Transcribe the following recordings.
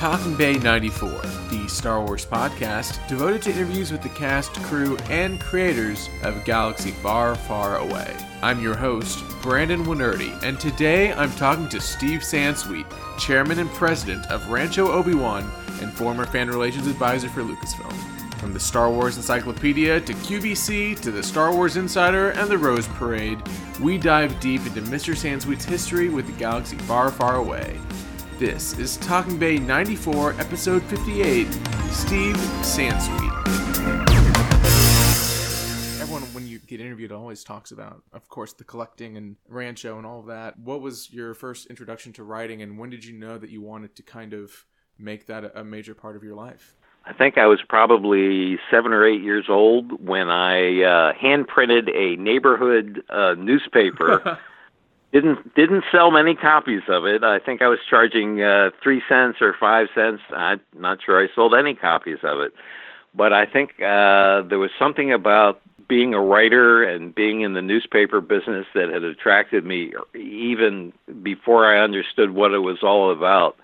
Talking Bay 94, the Star Wars podcast devoted to interviews with the cast, crew, and creators of Galaxy Far, Far Away. I'm your host, Brandon Wainerdi, and today I'm talking to Steve Sansweet, chairman and president of Rancho Obi-Wan and former fan relations advisor for Lucasfilm. From the Star Wars Encyclopedia to QVC to the Star Wars Insider and the Rose Parade, we dive deep into Mr. Sansweet's history with the galaxy far, far away. This is Talking Bay 94, Episode 58 Steve Sansweet. Everyone, when you get interviewed, always talks about, of course, the collecting and Rancho and all of that. What was your first introduction to writing, and when did you know that you wanted to kind of make that a major part of your life? I think I was probably seven or eight years old when I uh, hand printed a neighborhood uh, newspaper. didn't didn't sell many copies of it. I think I was charging uh, three cents or five cents. I'm not sure I sold any copies of it, but I think uh, there was something about being a writer and being in the newspaper business that had attracted me even before I understood what it was all about.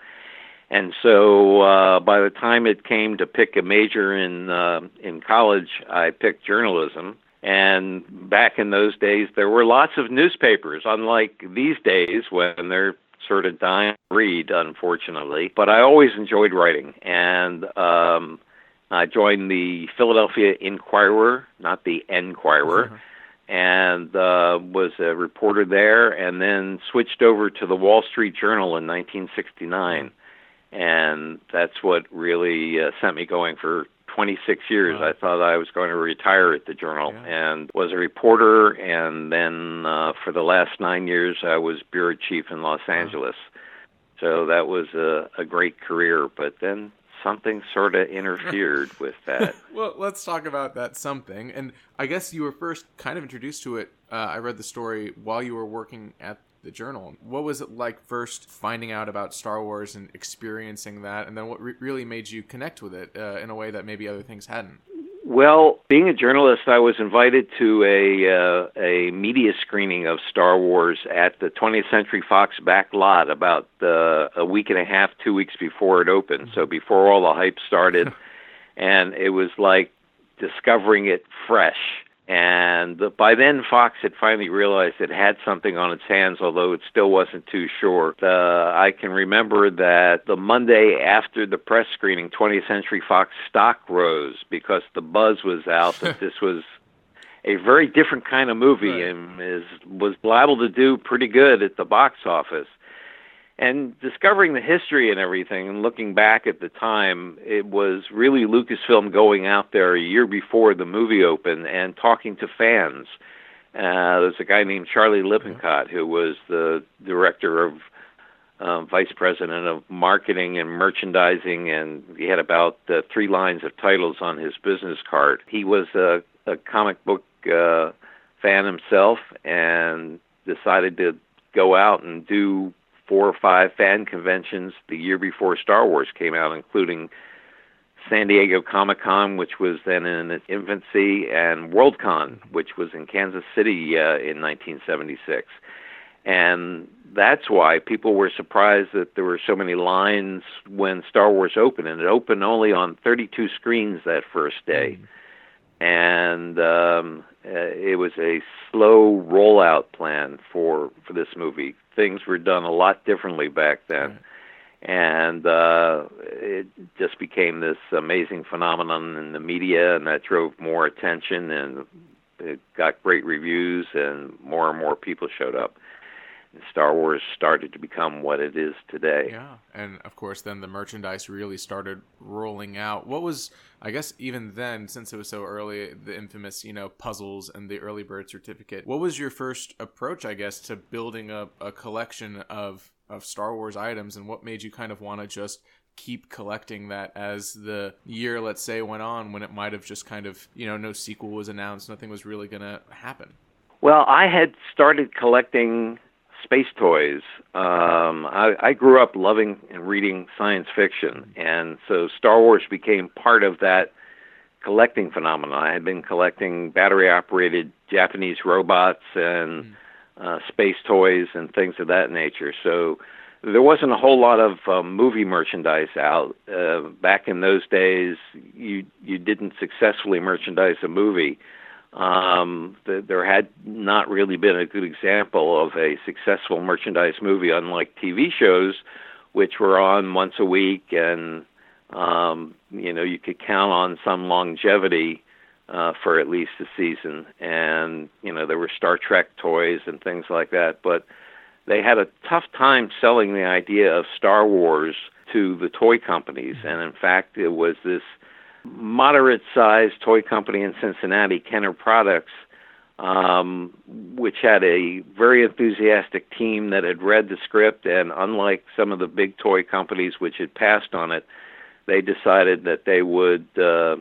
And so uh, by the time it came to pick a major in uh, in college, I picked journalism. And back in those days, there were lots of newspapers, unlike these days when they're sort of dying to read, unfortunately. But I always enjoyed writing, and um, I joined the Philadelphia Inquirer, not the Enquirer. Mm-hmm. And uh, was a reporter there, and then switched over to the Wall Street Journal in 1969 and that's what really uh, sent me going for 26 years. Wow. I thought I was going to retire at the Journal yeah. and was a reporter, and then uh, for the last nine years I was bureau chief in Los Angeles. So that was a, a great career, but then something sort of interfered with that. well, let's talk about that something. And I guess you were first kind of introduced to it. Uh, I read the story while you were working at the journal. What was it like first finding out about Star Wars and experiencing that, and then what re- really made you connect with it uh, in a way that maybe other things hadn't? Well, being a journalist, I was invited to a uh, a media screening of Star Wars at the 20th Century Fox back lot about uh, a week and a half, two weeks before it opened. So before all the hype started, and it was like discovering it fresh and by then, Fox had finally realized it had something on its hands, although it still wasn't too sure. Uh, I can remember that the Monday after the press screening, 20th Century Fox stock rose because the buzz was out that this was a very different kind of movie right. and is, was liable to do pretty good at the box office and discovering the history and everything and looking back at the time it was really lucasfilm going out there a year before the movie opened and talking to fans. Uh, there's a guy named charlie lippincott who was the director of um, vice president of marketing and merchandising and he had about uh, three lines of titles on his business card. He was a, a comic book uh, fan himself and decided to go out and do four or five fan conventions the year before Star Wars came out, including San Diego Comic Con, which was then in its infancy, and Worldcon, which was in Kansas City uh, in 1976. And that's why people were surprised that there were so many lines when Star Wars opened, and it opened only on 32 screens that first day. Mm. And um, uh, it was a slow rollout plan for for this movie things were done a lot differently back then. And uh, it just became this amazing phenomenon in the media, and that drove more attention, and it got great reviews, and more and more people showed up. Star Wars started to become what it is today. Yeah, and of course, then the merchandise really started rolling out. What was, I guess, even then, since it was so early, the infamous, you know, puzzles and the early bird certificate. What was your first approach, I guess, to building a, a collection of of Star Wars items, and what made you kind of want to just keep collecting that as the year, let's say, went on, when it might have just kind of, you know, no sequel was announced, nothing was really going to happen. Well, I had started collecting space toys. Um, I, I grew up loving and reading science fiction, and so Star Wars became part of that collecting phenomenon. I had been collecting battery operated Japanese robots and mm. uh, space toys and things of that nature. So there wasn't a whole lot of um, movie merchandise out uh, back in those days. You you didn't successfully merchandise a movie. Um, the, there had not really been a good example of a successful merchandise movie, unlike TV shows, which were on once a week, and um, you know you could count on some longevity uh, for at least a season. And you know there were Star Trek toys and things like that, but they had a tough time selling the idea of Star Wars to the toy companies. And in fact, it was this moderate sized toy company in Cincinnati, Kenner Products, um, which had a very enthusiastic team that had read the script. And unlike some of the big toy companies which had passed on it, they decided that they would uh,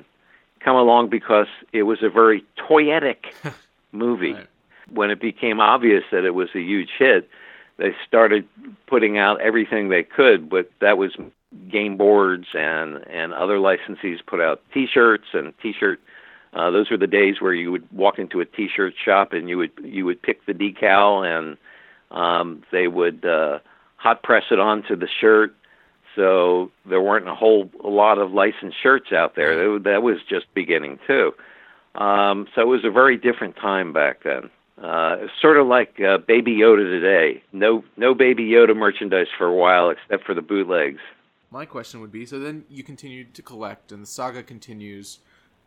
come along because it was a very toyetic movie. Right. When it became obvious that it was a huge hit, they started putting out everything they could, but that was game boards and and other licensees put out T-shirts and T-shirt. Uh, those were the days where you would walk into a T-shirt shop and you would you would pick the decal and um, they would uh, hot press it onto the shirt. So there weren't a whole a lot of licensed shirts out there. That was just beginning too. Um, so it was a very different time back then. Uh, sort of like uh, Baby Yoda today. No, no Baby Yoda merchandise for a while, except for the bootlegs. My question would be: so then you continued to collect, and the saga continues.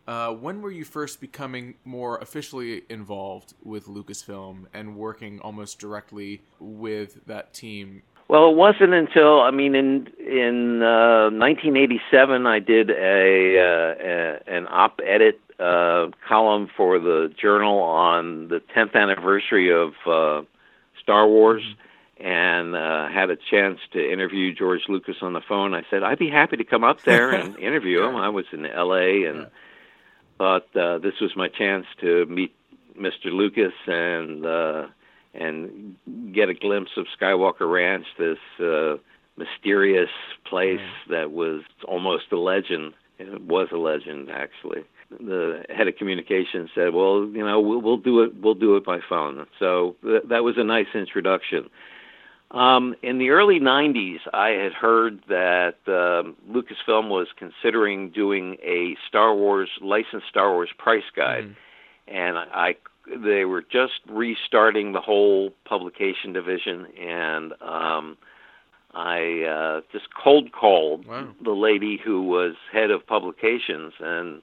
Uh, when were you first becoming more officially involved with Lucasfilm and working almost directly with that team? Well, it wasn't until I mean in in uh, 1987 I did a, uh, a an op edit uh, column for the Journal on the 10th anniversary of uh, Star Wars, and uh, had a chance to interview George Lucas on the phone. I said I'd be happy to come up there and interview him. I was in L.A. and thought uh, this was my chance to meet Mr. Lucas and uh, and get a glimpse of Skywalker Ranch, this uh, mysterious place that was almost a legend. It was a legend, actually the head of communications said, "Well, you know, we'll, we'll do it. We'll do it by phone." So th- that was a nice introduction. Um, in the early '90s, I had heard that um, Lucasfilm was considering doing a Star Wars licensed Star Wars price guide, mm. and I they were just restarting the whole publication division, and um, I uh, just cold called wow. the lady who was head of publications and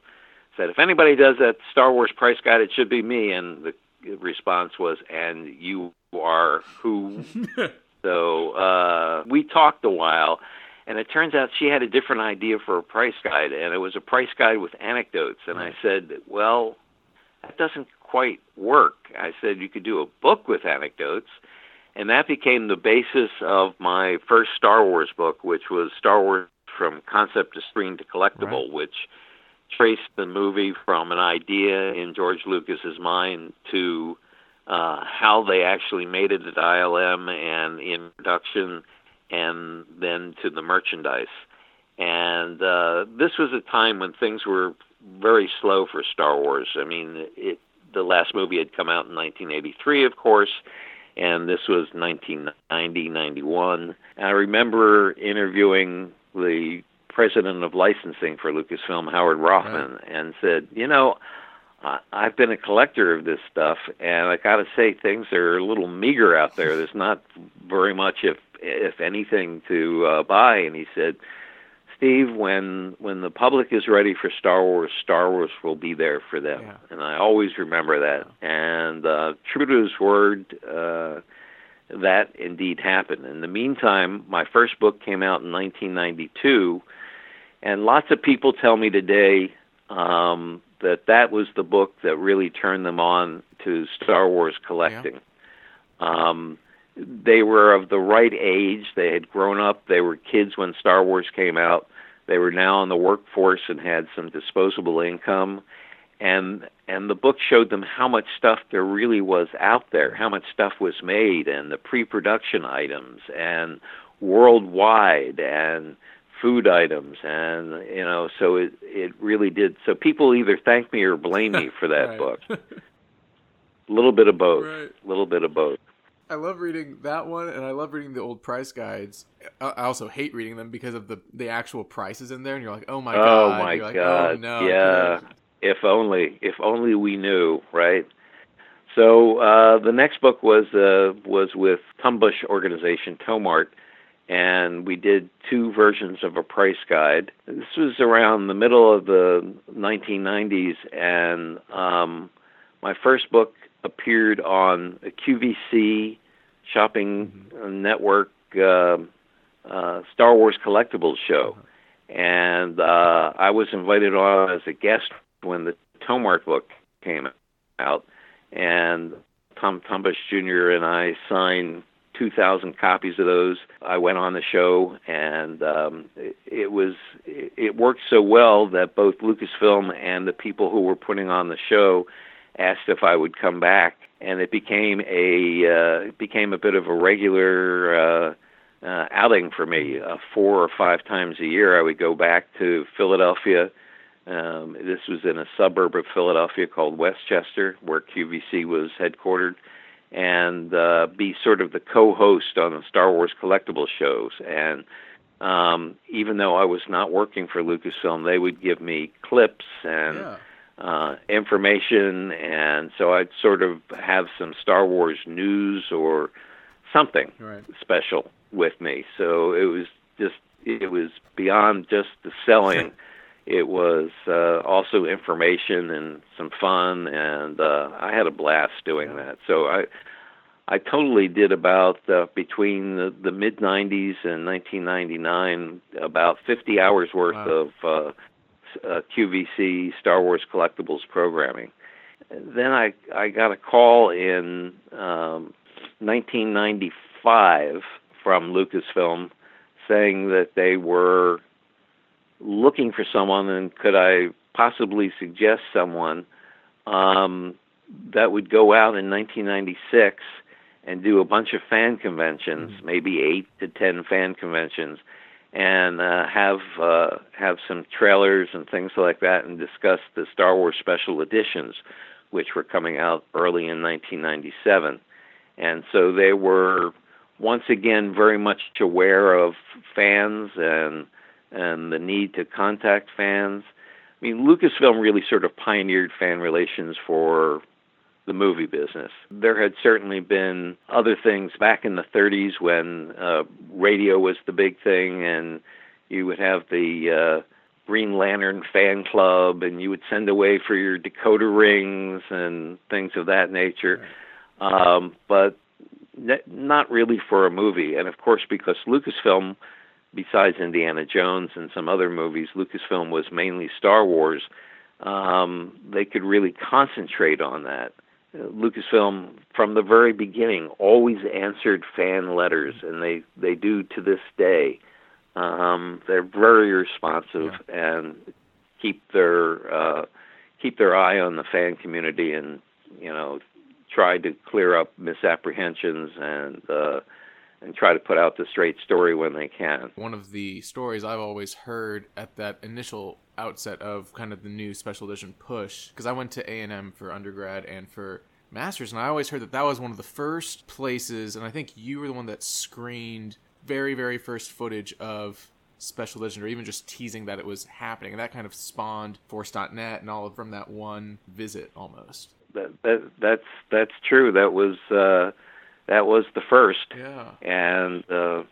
said, if anybody does that Star Wars price guide, it should be me. And the response was, and you are who? so uh, we talked a while, and it turns out she had a different idea for a price guide, and it was a price guide with anecdotes. And I said, well, that doesn't quite work. I said, you could do a book with anecdotes. And that became the basis of my first Star Wars book, which was Star Wars from concept to screen to collectible, right. which traced the movie from an idea in George Lucas's mind to uh, how they actually made it at ILM and in production, and then to the merchandise. And uh, this was a time when things were very slow for Star Wars. I mean, it, the last movie had come out in 1983, of course, and this was 1990, 91. And I remember interviewing the president of licensing for Lucasfilm, Howard Rothman, right. and said, you know, I've been a collector of this stuff, and I got to say things are a little meager out there. There's not very much, if if anything, to uh, buy. And he said, Steve, when when the public is ready for Star Wars, Star Wars will be there for them. Yeah. And I always remember that. And uh, true to his word, uh, that indeed happened. In the meantime, my first book came out in 1992 and lots of people tell me today um, that that was the book that really turned them on to Star Wars collecting. Yeah. Um, they were of the right age. They had grown up. They were kids when Star Wars came out. They were now in the workforce and had some disposable income. And and the book showed them how much stuff there really was out there, how much stuff was made, and the pre-production items, and worldwide, and food items and you know so it it really did so people either thank me or blame me for that book a little bit of both a right. little bit of both I love reading that one, and I love reading the old price guides. I also hate reading them because of the the actual prices in there, and you're like, oh my god, oh god, my you're like, god, oh no, yeah. If only, if only we knew, right? So uh, the next book was uh, was with Tumbusch organization Tomart, and we did two versions of a price guide. This was around the middle of the 1990s, and um, my first book appeared on a QVC shopping mm-hmm. network uh, uh, Star Wars collectibles show, and uh, I was invited on as a guest when the Tomart book came out, and Tom Tumbusch Jr. and I signed 2,000 copies of those. I went on the show, and um, it, it was it it worked so well that both Lucasfilm and the people who were putting on the show asked if I would come back, and it became a uh, it became a bit of a regular uh, uh, outing for me. Uh, four or five times a year, I would go back to Philadelphia. Um, this was in a suburb of Philadelphia called West Chester, where QVC was headquartered and uh, be sort of the co-host on the Star Wars collectible shows. And um, even though I was not working for Lucasfilm, they would give me clips and yeah. uh, information, and so I'd sort of have some Star Wars news or something right. special with me. So it was just it was beyond just the selling. it was uh, also information and some fun, and uh, I had a blast doing that. So I, I totally did about uh, between the, the mid '90s and 1999 about 50 hours worth wow. of uh, uh, QVC Star Wars collectibles programming. Then I I got a call in um, 1995 from Lucasfilm saying that they were looking for someone, and could I possibly suggest someone um, that would go out in 1996 and do a bunch of fan conventions, mm-hmm. maybe eight to ten fan conventions, and uh, have uh, have some trailers and things like that, and discuss the Star Wars special editions, which were coming out early in 1997, and so they were once again very much aware of fans and and the need to contact fans. I mean, Lucasfilm really sort of pioneered fan relations for the movie business. There had certainly been other things back in the 30s when uh, radio was the big thing, and you would have the uh, Green Lantern fan club, and you would send away for your decoder rings and things of that nature. Um, but ne- not really for a movie. And of course, because Lucasfilm besides Indiana Jones and some other movies, Lucasfilm was mainly Star Wars. Um, they could really concentrate on that. Lucasfilm, from the very beginning, always answered fan letters, and they they do to this day. Um, they're very responsive yeah. and keep their uh, keep their eye on the fan community, and you know, try to clear up misapprehensions and uh, and try to put out the straight story when they can. One of the stories I've always heard at that initial outset of kind of the new special edition push, because I went to A&M for undergrad and for masters, and I always heard that that was one of the first places, and I think you were the one that screened very, very first footage of special edition or even just teasing that it was happening and that kind of spawned force.net and all of from that one visit almost that, that that's that's true that was uh that was the first. Yeah. And uh,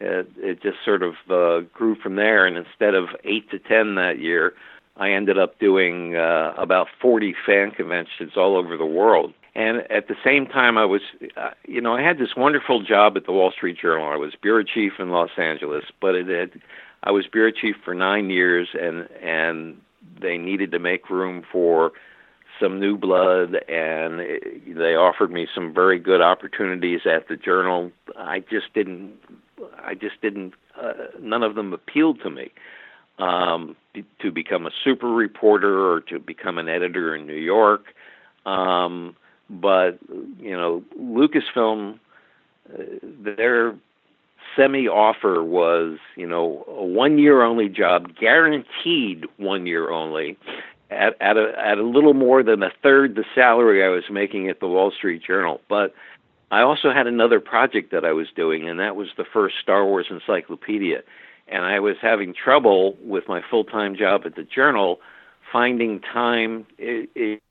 it, it just sort of uh, grew from there. And instead of eight to ten that year, I ended up doing uh, about 40 fan conventions all over the world. And at the same time, I was, uh, you know, I had this wonderful job at the Wall Street Journal. I was bureau chief in Los Angeles, but it had, I was bureau chief for nine years, and and they needed to make room for some new blood, and they offered me some very good opportunities at the Journal. I just didn't. I just didn't. Uh, none of them appealed to me. Um, to become a super reporter or to become an editor in New York, um, but you know, Lucasfilm, uh, their semi offer was, you know, a one year only job, guaranteed one year only, at at a, at a little more than a third the salary I was making at the Wall Street Journal. But I also had another project that I was doing, and that was the first Star Wars encyclopedia. And I was having trouble with my full time job at the Journal finding time. It, it,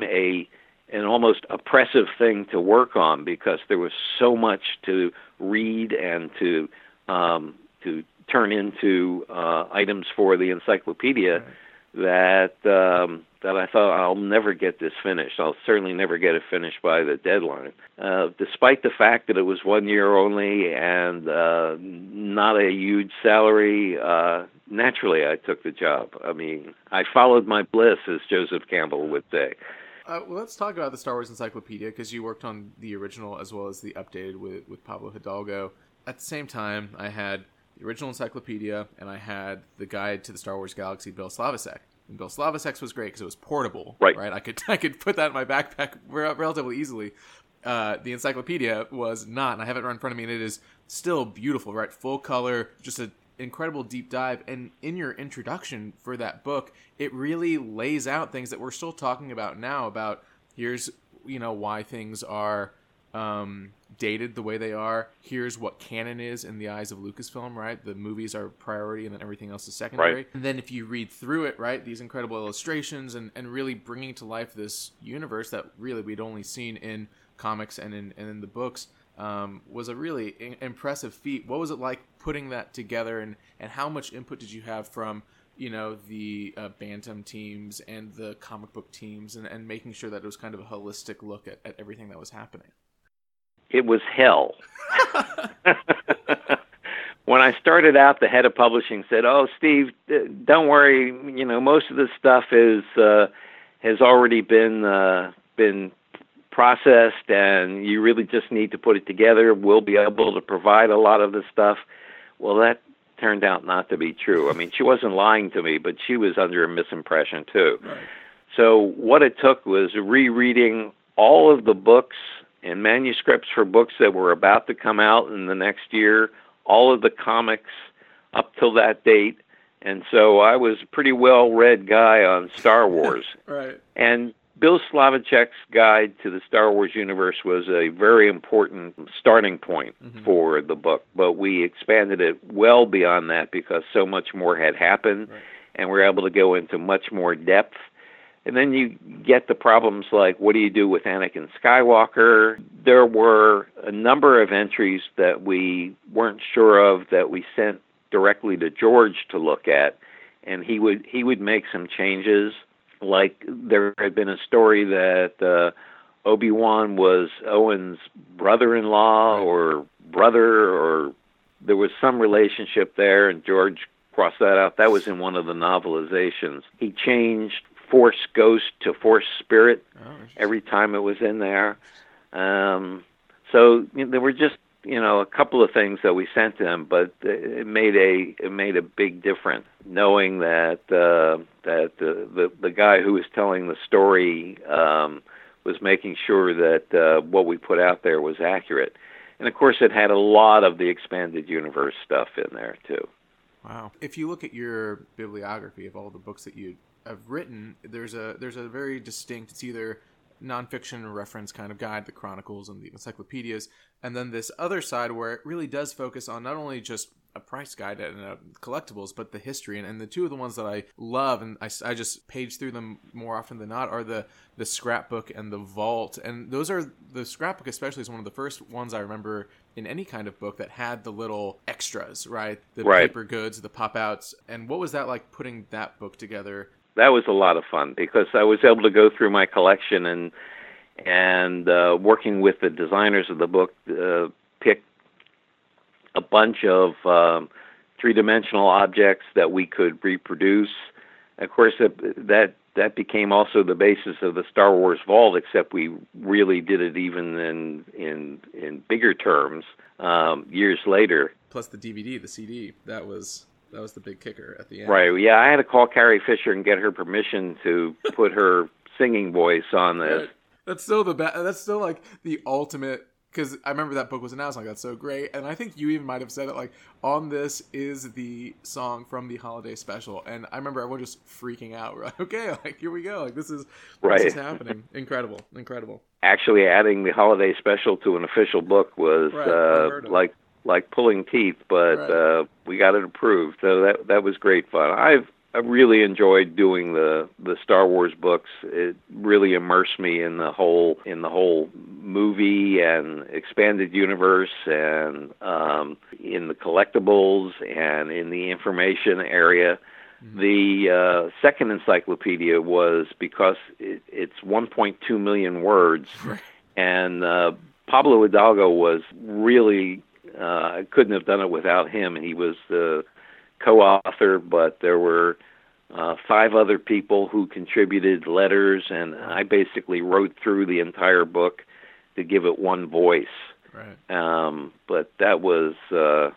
a an almost oppressive thing to work on because there was so much to read and to um, to turn into uh, items for the encyclopedia right. that um, that I thought I'll never get this finished. I'll certainly never get it finished by the deadline. Uh, despite the fact that it was one year only and uh, not a huge salary, uh, naturally I took the job. I mean, I followed my bliss, as Joseph Campbell would say. Uh, well, let's talk about the Star Wars Encyclopedia because you worked on the original as well as the updated with, with Pablo Hidalgo. At the same time, I had the original encyclopedia and I had the guide to the Star Wars Galaxy, Bill Slavicsek. And Bill Slavicsek was great because it was portable, right? Right, I could I could put that in my backpack relatively easily. Uh, the encyclopedia was not, and I have it right in front of me, and it is still beautiful, right? Full color, just a incredible deep dive. And in your introduction for that book, it really lays out things that we're still talking about now. About here's you know why things are um, dated the way they are. Here's what canon is in the eyes of Lucasfilm, right? The movies are priority, and then everything else is secondary. Right. And then if you read through it, right, these incredible illustrations and and really bringing to life this universe that really we'd only seen in comics and in and in the books um, was a really in- impressive feat. What was it like putting that together, and and how much input did you have from you know the uh, bantam teams and the comic book teams, and, and making sure that it was kind of a holistic look at, at everything that was happening? It was hell. when I started out, the head of publishing said, "Oh, Steve, don't worry. You know, most of this stuff is uh, has already been uh, been processed and you really just need to put it together. We'll be able to provide a lot of the stuff. Well, that turned out not to be true. I mean, she wasn't lying to me, but she was under a misimpression too. Right. So what it took was rereading all of the books and manuscripts for books that were about to come out in the next year, all of the comics up till that date. And so I was a pretty well read guy on Star Wars. right. And Bill Slavicsek's guide to the Star Wars universe was a very important starting point mm-hmm. for the book, but we expanded it well beyond that because so much more had happened, right. and we're able to go into much more depth. And then you get the problems like what do you do with Anakin Skywalker? There were a number of entries that we weren't sure of that we sent directly to George to look at, and he would he would make some changes like there had been a story that uh, Obi Wan was Owen's brother-in-law or brother, or there was some relationship there, and George crossed that out. That was in one of the novelizations. He changed Force Ghost to Force Spirit oh, every time it was in there. Um, so you know, there were just you know a couple of things that we sent them, but it made a it made a big difference knowing that uh, that the, the the guy who was telling the story um, was making sure that uh, what we put out there was accurate, and of course it had a lot of the expanded universe stuff in there too. Wow! If you look at your bibliography of all the books that you have written, there's a there's a very distinct. It's either nonfiction reference kind of guide, the chronicles and the encyclopedias, and then this other side where it really does focus on not only just a price guide and uh, collectibles, but the history. And, and the two of the ones that I love, and I, I just page through them more often than not, are the the scrapbook and the vault. And those are the scrapbook, especially, is one of the first ones I remember in any kind of book that had the little extras, right? The right. paper goods, the pop outs. And what was that like putting that book together that was a lot of fun because I was able to go through my collection and and uh, working with the designers of the book, uh, pick a bunch of um, three-dimensional objects that we could reproduce. Of course, that that that became also the basis of the Star Wars Vault, except we really did it even in in in bigger terms um, years later. Plus the DVD, the CD, that was that was the big kicker at the end. Right. Yeah, I had to call Carrie Fisher and get her permission to put her singing voice on this. Right. That's still the ba- that's still like the ultimate because I remember that book was announced. Like that's so great, and I think you even might have said it. Like on this is the song from the holiday special, and I remember everyone just freaking out. We're like, okay, like here we go. Like this is right. this is happening. incredible, incredible. Actually, adding the holiday special to an official book was right. uh, like like pulling teeth, but right. uh, we got it approved. So that that was great fun. I've I really enjoyed doing the the Star Wars books. It really immersed me in the whole in the whole movie and expanded universe and um, in the collectibles and in the information area. Mm-hmm. The uh, second encyclopedia was because it, it's 1.2 million words, and uh, Pablo Hidalgo was really uh, I couldn't have done it without him. He was the co-author, but there were uh, five other people who contributed letters, and I basically wrote through the entire book to give it one voice. Right. Um, but that was, uh,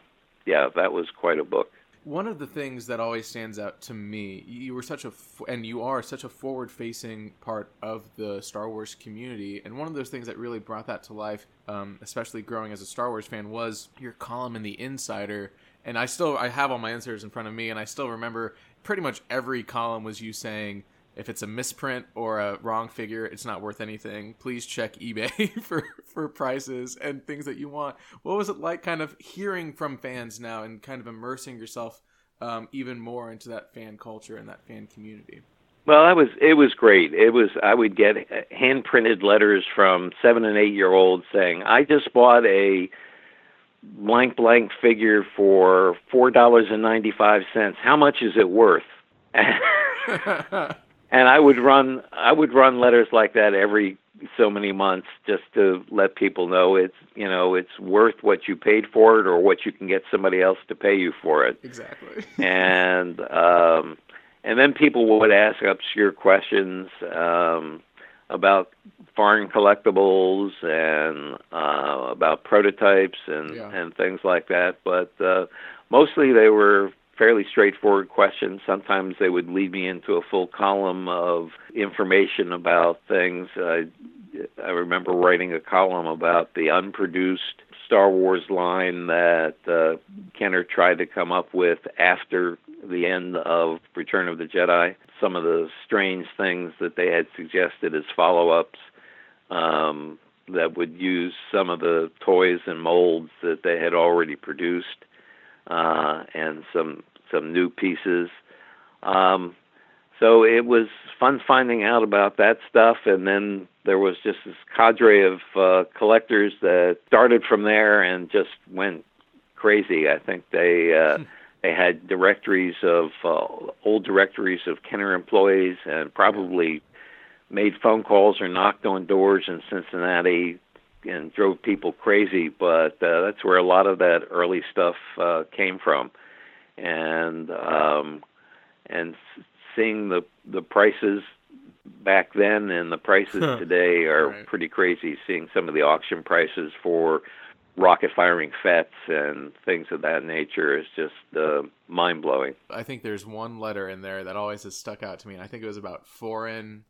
yeah, that was quite a book. One of the things that always stands out to me, you were such a, and you are such a forward-facing part of the Star Wars community, and one of those things that really brought that to life, um, especially growing as a Star Wars fan, was your column in the Insider and I still I have all my answers in front of me, and I still remember pretty much every column was you saying if it's a misprint or a wrong figure, it's not worth anything. Please check eBay for for prices and things that you want. What was it like, kind of hearing from fans now and kind of immersing yourself um, even more into that fan culture and that fan community? Well, I was it was great. It was I would get hand printed letters from seven and eight year olds saying, "I just bought a." blank blank figure for four dollars and ninety five cents. How much is it worth? and I would run I would run letters like that every so many months just to let people know it's you know it's worth what you paid for it or what you can get somebody else to pay you for it. Exactly. and um and then people would ask obscure questions. Um about foreign collectibles and uh, about prototypes and yeah. and things like that. But uh, mostly they were fairly straightforward questions. Sometimes they would lead me into a full column of information about things. I, I remember writing a column about the unproduced Star Wars line that uh, Kenner tried to come up with after the end of Return of the Jedi. Some of the strange things that they had suggested as follow ups um, that would use some of the toys and molds that they had already produced uh, and some some new pieces. Um, so it was fun finding out about that stuff, and then there was just this cadre of uh, collectors that started from there and just went crazy. I think they uh, they had directories of uh, old directories of Kenner employees, and probably made phone calls or knocked on doors in Cincinnati and drove people crazy. But uh, that's where a lot of that early stuff uh, came from, and um, and seeing the the prices back then and the prices huh. today are right. pretty crazy. Seeing some of the auction prices for rocket firing Fetts and things of that nature is just uh, mind blowing. I think there's one letter in there that always has stuck out to me. And I think it was about foreign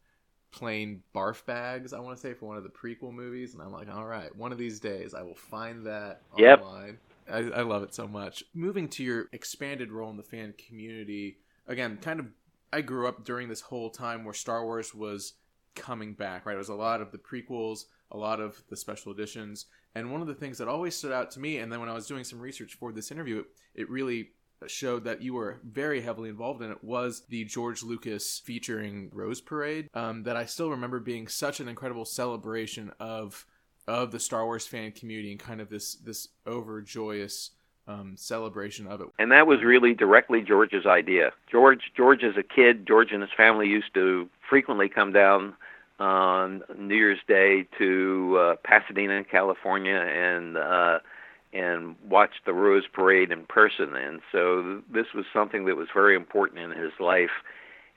plane barf bags. I want to say for one of the prequel movies, and I'm like, all right, one of these days I will find that yep. online. I, I love it so much. Moving to your expanded role in the fan community, again, kind of. I grew up during this whole time where Star Wars was coming back. Right, it was a lot of the prequels, a lot of the special editions, and one of the things that always stood out to me, and then when I was doing some research for this interview, it, it really showed that you were very heavily involved in it was the George Lucas featuring Rose Parade. Um, that I still remember being such an incredible celebration of of the Star Wars fan community and kind of this this overjoyous um, celebration of it. And that was really directly George's idea. George George as a kid, George and his family used to frequently come down on New Year's Day to uh, Pasadena, California, and uh, and watch the Rose Parade in person. And so this was something that was very important in his life.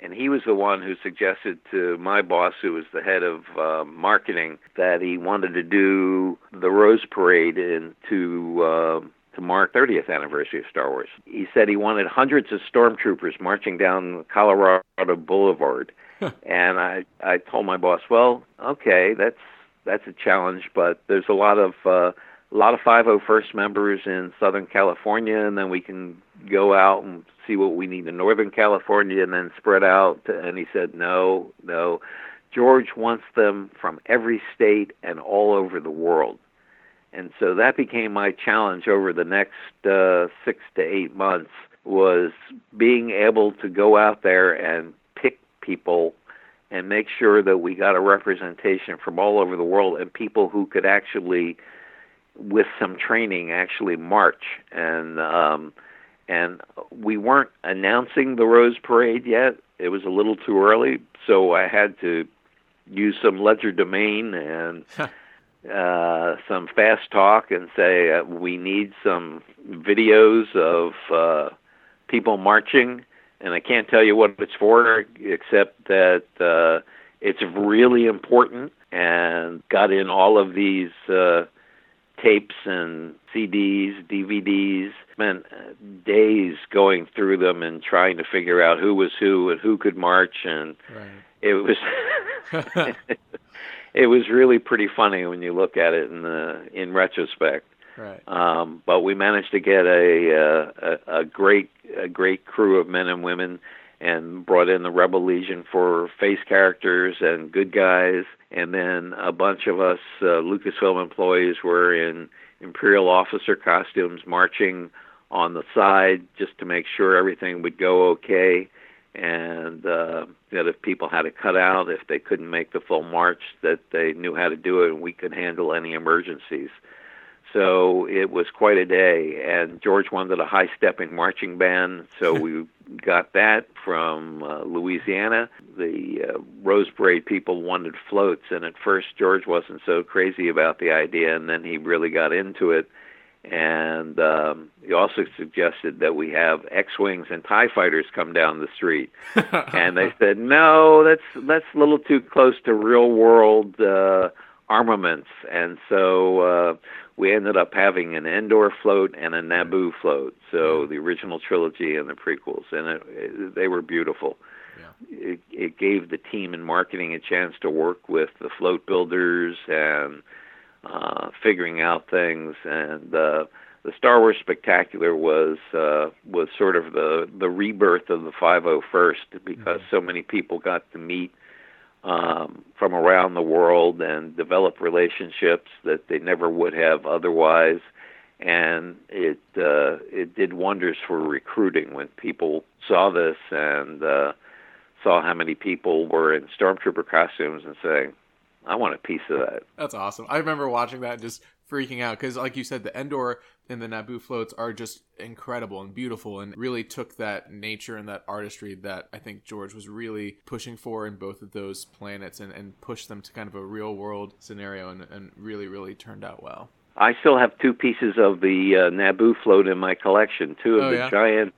And he was the one who suggested to my boss, who was the head of uh, marketing, that he wanted to do the Rose Parade in, to uh, to mark 30th anniversary of Star Wars. He said he wanted hundreds of stormtroopers marching down Colorado Boulevard. and I I told my boss, well, okay, that's that's a challenge. But there's a lot of uh, a lot of 501st members in Southern California, and then we can go out and see what we need in Northern California, and then spread out. And he said, no, no. George wants them from every state and all over the world. And so that became my challenge over the next uh, six to eight months was being able to go out there and pick people and make sure that we got a representation from all over the world and people who could actually with some training actually march. And um and we weren't announcing the rose parade yet. It was a little too early so i had to use some legerdemain and uh some fast talk and say uh, we need some videos of uh people marching. And i can't tell you what it's for except that uh it's really important and got in all of these uh tapes and CDs, DVDs. Spent days going through them and trying to figure out who was who and who could march, and Right. it was it was really pretty funny when you look at it in the in retrospect. Right. Um, but we managed to get a, uh, a a great a great crew of men and women, and brought in the Rebel Legion for face characters and good guys, and then a bunch of us uh, Lucasfilm employees were in Imperial officer costumes, marching on the side just to make sure everything would go okay, and uh, that if people had to cut out, if they couldn't make the full march, that they knew how to do it, and we could handle any emergencies. So it was quite a day, and George wanted a high stepping marching band, so we got that from uh, Louisiana. The uh, Rose Parade people wanted floats, and at first George wasn't so crazy about the idea, and then he really got into it. And um, he also suggested that we have X-wings and Tie fighters come down the street, and they said no, that's that's a little too close to real world uh, armaments, and so. Uh, we ended up having an Endor float and a Naboo float. So the original trilogy and the prequels, and it, it, they were beautiful. Yeah. It, it gave the team in marketing a chance to work with the float builders and uh, figuring out things. And uh, the Star Wars Spectacular was uh, was sort of the the rebirth of the 501st because so many people got to meet um, from around the world and develop relationships that they never would have otherwise. And it uh, it did wonders for recruiting when people saw this and uh, saw how many people were in stormtrooper costumes and saying, "I want a piece of that." That's awesome. I remember watching that and just freaking out because, like you said, the Endor and the Naboo floats are just incredible and beautiful, and really took that nature and that artistry that I think George was really pushing for in both of those planets, and, and pushed them to kind of a real world scenario, and, and really, really turned out well. I still have two pieces of the uh, Naboo float in my collection. Two of Oh, the yeah? giant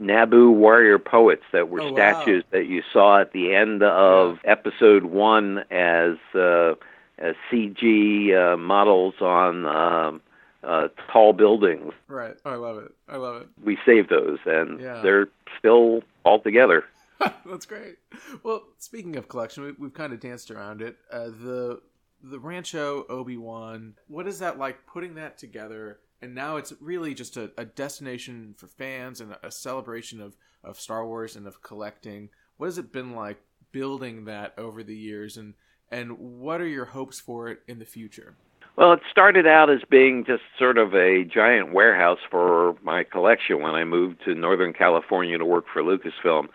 Naboo warrior poets that were Oh, wow. statues that you saw at the end of Episode One as uh, as CG uh, models on um, uh, tall buildings. Right. Oh, I love it. I love it. We saved those, and Yeah. they're still all together. That's great. Well, speaking of collection, we, we've kind of danced around it. Uh, the the Rancho Obi Wan. What is that like? Putting that together, and now it's really just a, a destination for fans and a, celebration of of Star Wars and of collecting. What has it been like building that over the years, and and what are your hopes for it in the future? Well, it started out as being just sort of a giant warehouse for my collection when I moved to Northern California to work for Lucasfilm.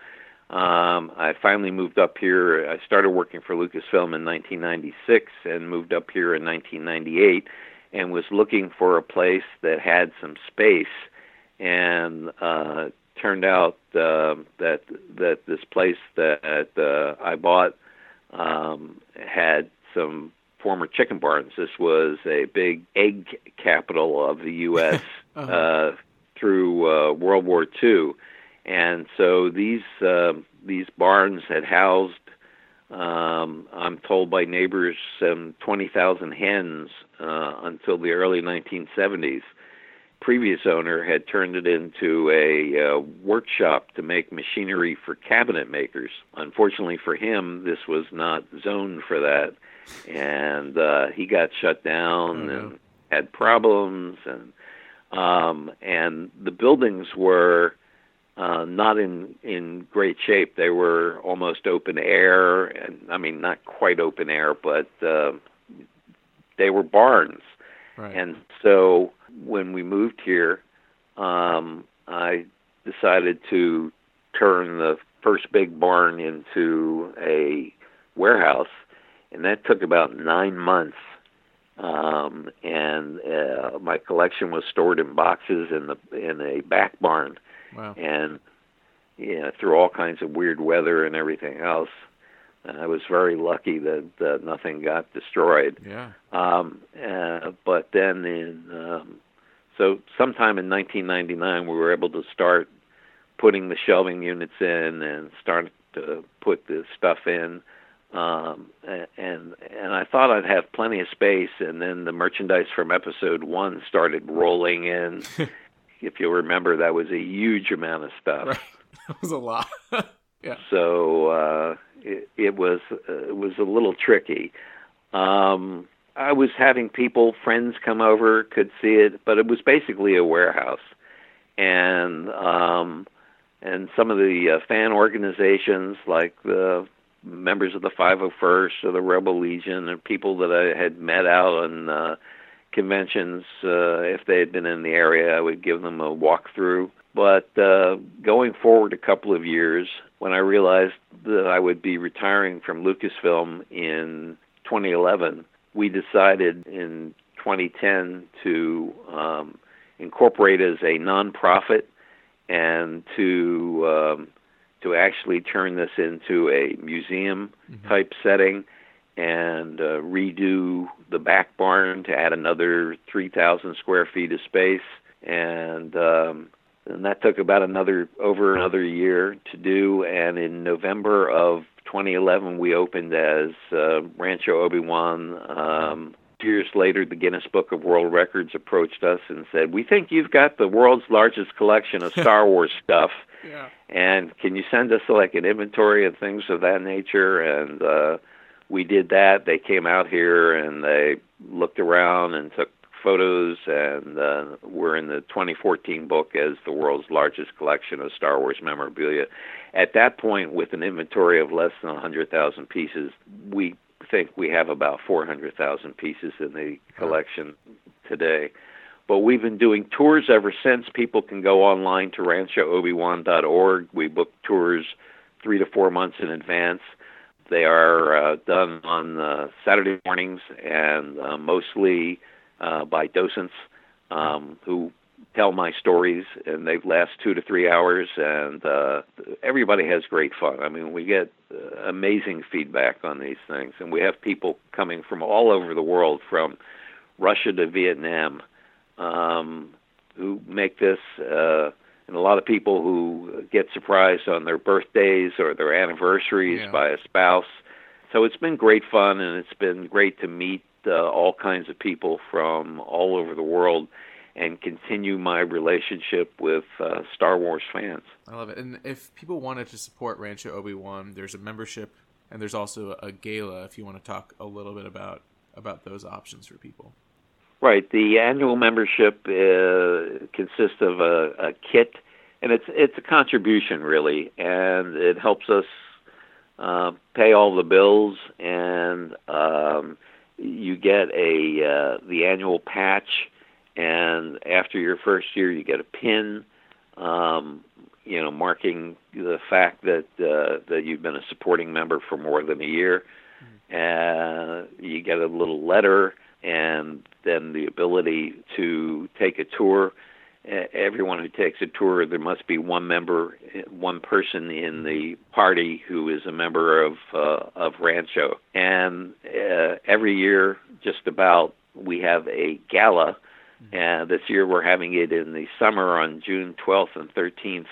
Um, I finally moved up here. I started working for Lucasfilm in 1996 and moved up here in 1998 and was looking for a place that had some space and uh, turned out uh, that that this place that uh, I bought um, had some former chicken barns. This was a big egg capital of the U.S. Uh-huh. uh, through uh, World War II, and so these uh, these barns had housed. Um, I'm told by neighbors some 20,000 hens uh, until the early 1970s. Previous owner had turned it into a uh, workshop to make machinery for cabinet makers. Unfortunately for him, this was not zoned for that and uh, he got shut down no. and had problems, and um, and the buildings were uh, not in in great shape. They were almost open air, and I mean not quite open air, but uh, they were barns. Right. And so when we moved here, um, I decided to turn the first big barn into a warehouse, and that took about nine months. Um, and uh, my collection was stored in boxes in the in a back barn, wow. and you know, through all kinds of weird weather and everything else. And I was very lucky that uh, nothing got destroyed. Yeah. Um, uh, but then in um, so sometime in 1999, we were able to start putting the shelving units in and start to put the stuff in. Um, and and I thought I'd have plenty of space, and then the merchandise from episode one started rolling in. if you'll remember, that was a huge amount of stuff. Right. That was a lot. yeah. So uh, it, it was uh, it was a little tricky. Um, I was having people, friends come over, could see it, but it was basically a warehouse, and um, and some of the uh, fan organizations like the members of the 501st or the Rebel Legion and people that I had met out on uh, conventions. Uh, if they had been in the area, I would give them a walkthrough. But uh, going forward a couple of years, when I realized that I would be retiring from Lucasfilm in 2011, we decided in 2010 to um, incorporate as a nonprofit and to um, to actually turn this into a museum type setting and uh, redo the back barn to add another 3,000 square feet of space. And um, and that took about another over another year to do. And in November of 2011 we opened as uh, Rancho Obi-Wan um, years later the Guinness Book of World Records approached us and said we think you've got the world's largest collection of Star Wars stuff. Yeah. and can you send us like an inventory of things of that nature? And uh we did that. They came out here and they looked around and took photos and uh we're in the 2014 book as the world's largest collection of Star Wars memorabilia. At that point with an inventory of less than 100,000 pieces we think we have about 400,000 pieces in the collection today but we've been doing tours ever since. People can go online to ranchoobiwan.org. We book tours three to four months in advance. They are uh, done on uh, Saturday mornings and uh, mostly uh, by docents um, who tell my stories, and they last two to three hours, and uh, everybody has great fun. I mean, we get uh, amazing feedback on these things, and we have people coming from all over the world, from Russia to Vietnam, um, who make this, uh, and a lot of people who get surprised on their birthdays or their anniversaries Yeah. by a spouse. So it's been great fun, and it's been great to meet uh, all kinds of people from all over the world and continue my relationship with uh, Star Wars fans. I love it. And if people wanted to support Rancho Obi Wan, there's a membership and there's also a gala. If you want to talk a little bit about about those options for people. Right. The annual membership uh, consists of a, a kit, and it's it's a contribution really, and it helps us uh, pay all the bills, and um, you get a uh, the annual patch, and after your first year, you get a pin. Um, you know, marking the fact that uh, that you've been a supporting member for more than a year. Uh, you get a little letter, and then the ability to take a tour. Everyone who takes a tour, there must be one member, one person in the party who is a member of uh, of Rancho. And uh, every year, just about, we have a gala. And this year, we're having it in the summer on June 12th and 13th.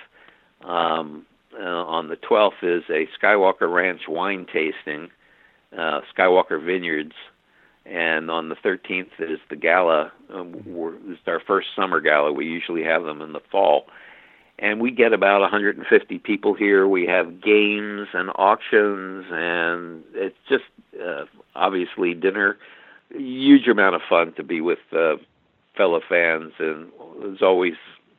Um, uh, on the 12th is a Skywalker Ranch wine tasting, uh, Skywalker Vineyards, and on the 13th is the gala. Um, it's our first summer gala. We usually have them in the fall, and we get about 150 people here. We have games and auctions, and it's just uh, obviously dinner. Huge amount of fun to be with uh, fellow fans, and there's always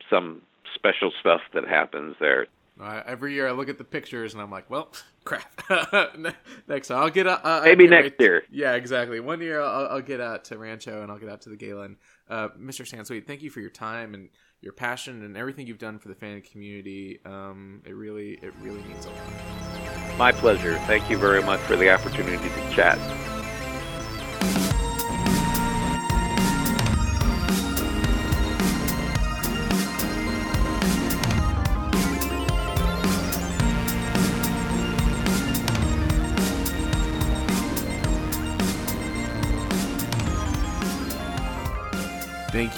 some special stuff that happens there. Uh, every year I look at the pictures and I'm like, well, crap. next time I'll get uh, uh maybe next year. Yeah, exactly. One year I'll, I'll, get out to Rancho and I'll get out to the Galen. Uh, Mr. Sansweet, thank you for your time and your passion and everything you've done for the fan community. Um, it really, it really means a lot. My pleasure. Thank you very much for the opportunity to chat.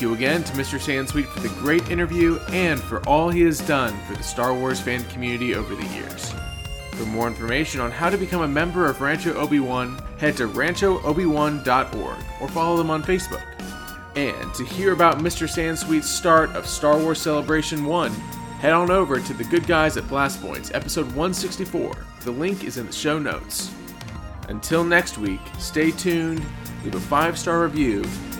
Thank you again to Mr. Sansweet for the great interview and for all he has done for the Star Wars fan community over the years. For more information on how to become a member of Rancho Obi-Wan, head to ranchoobi-wan.org or follow them on Facebook. And to hear about Mr. Sansweet's start of Star Wars Celebration 1, head on over to The Good Guys at Blast Points, episode 164. The link is in the show notes. Until next week, stay tuned leave a five star review,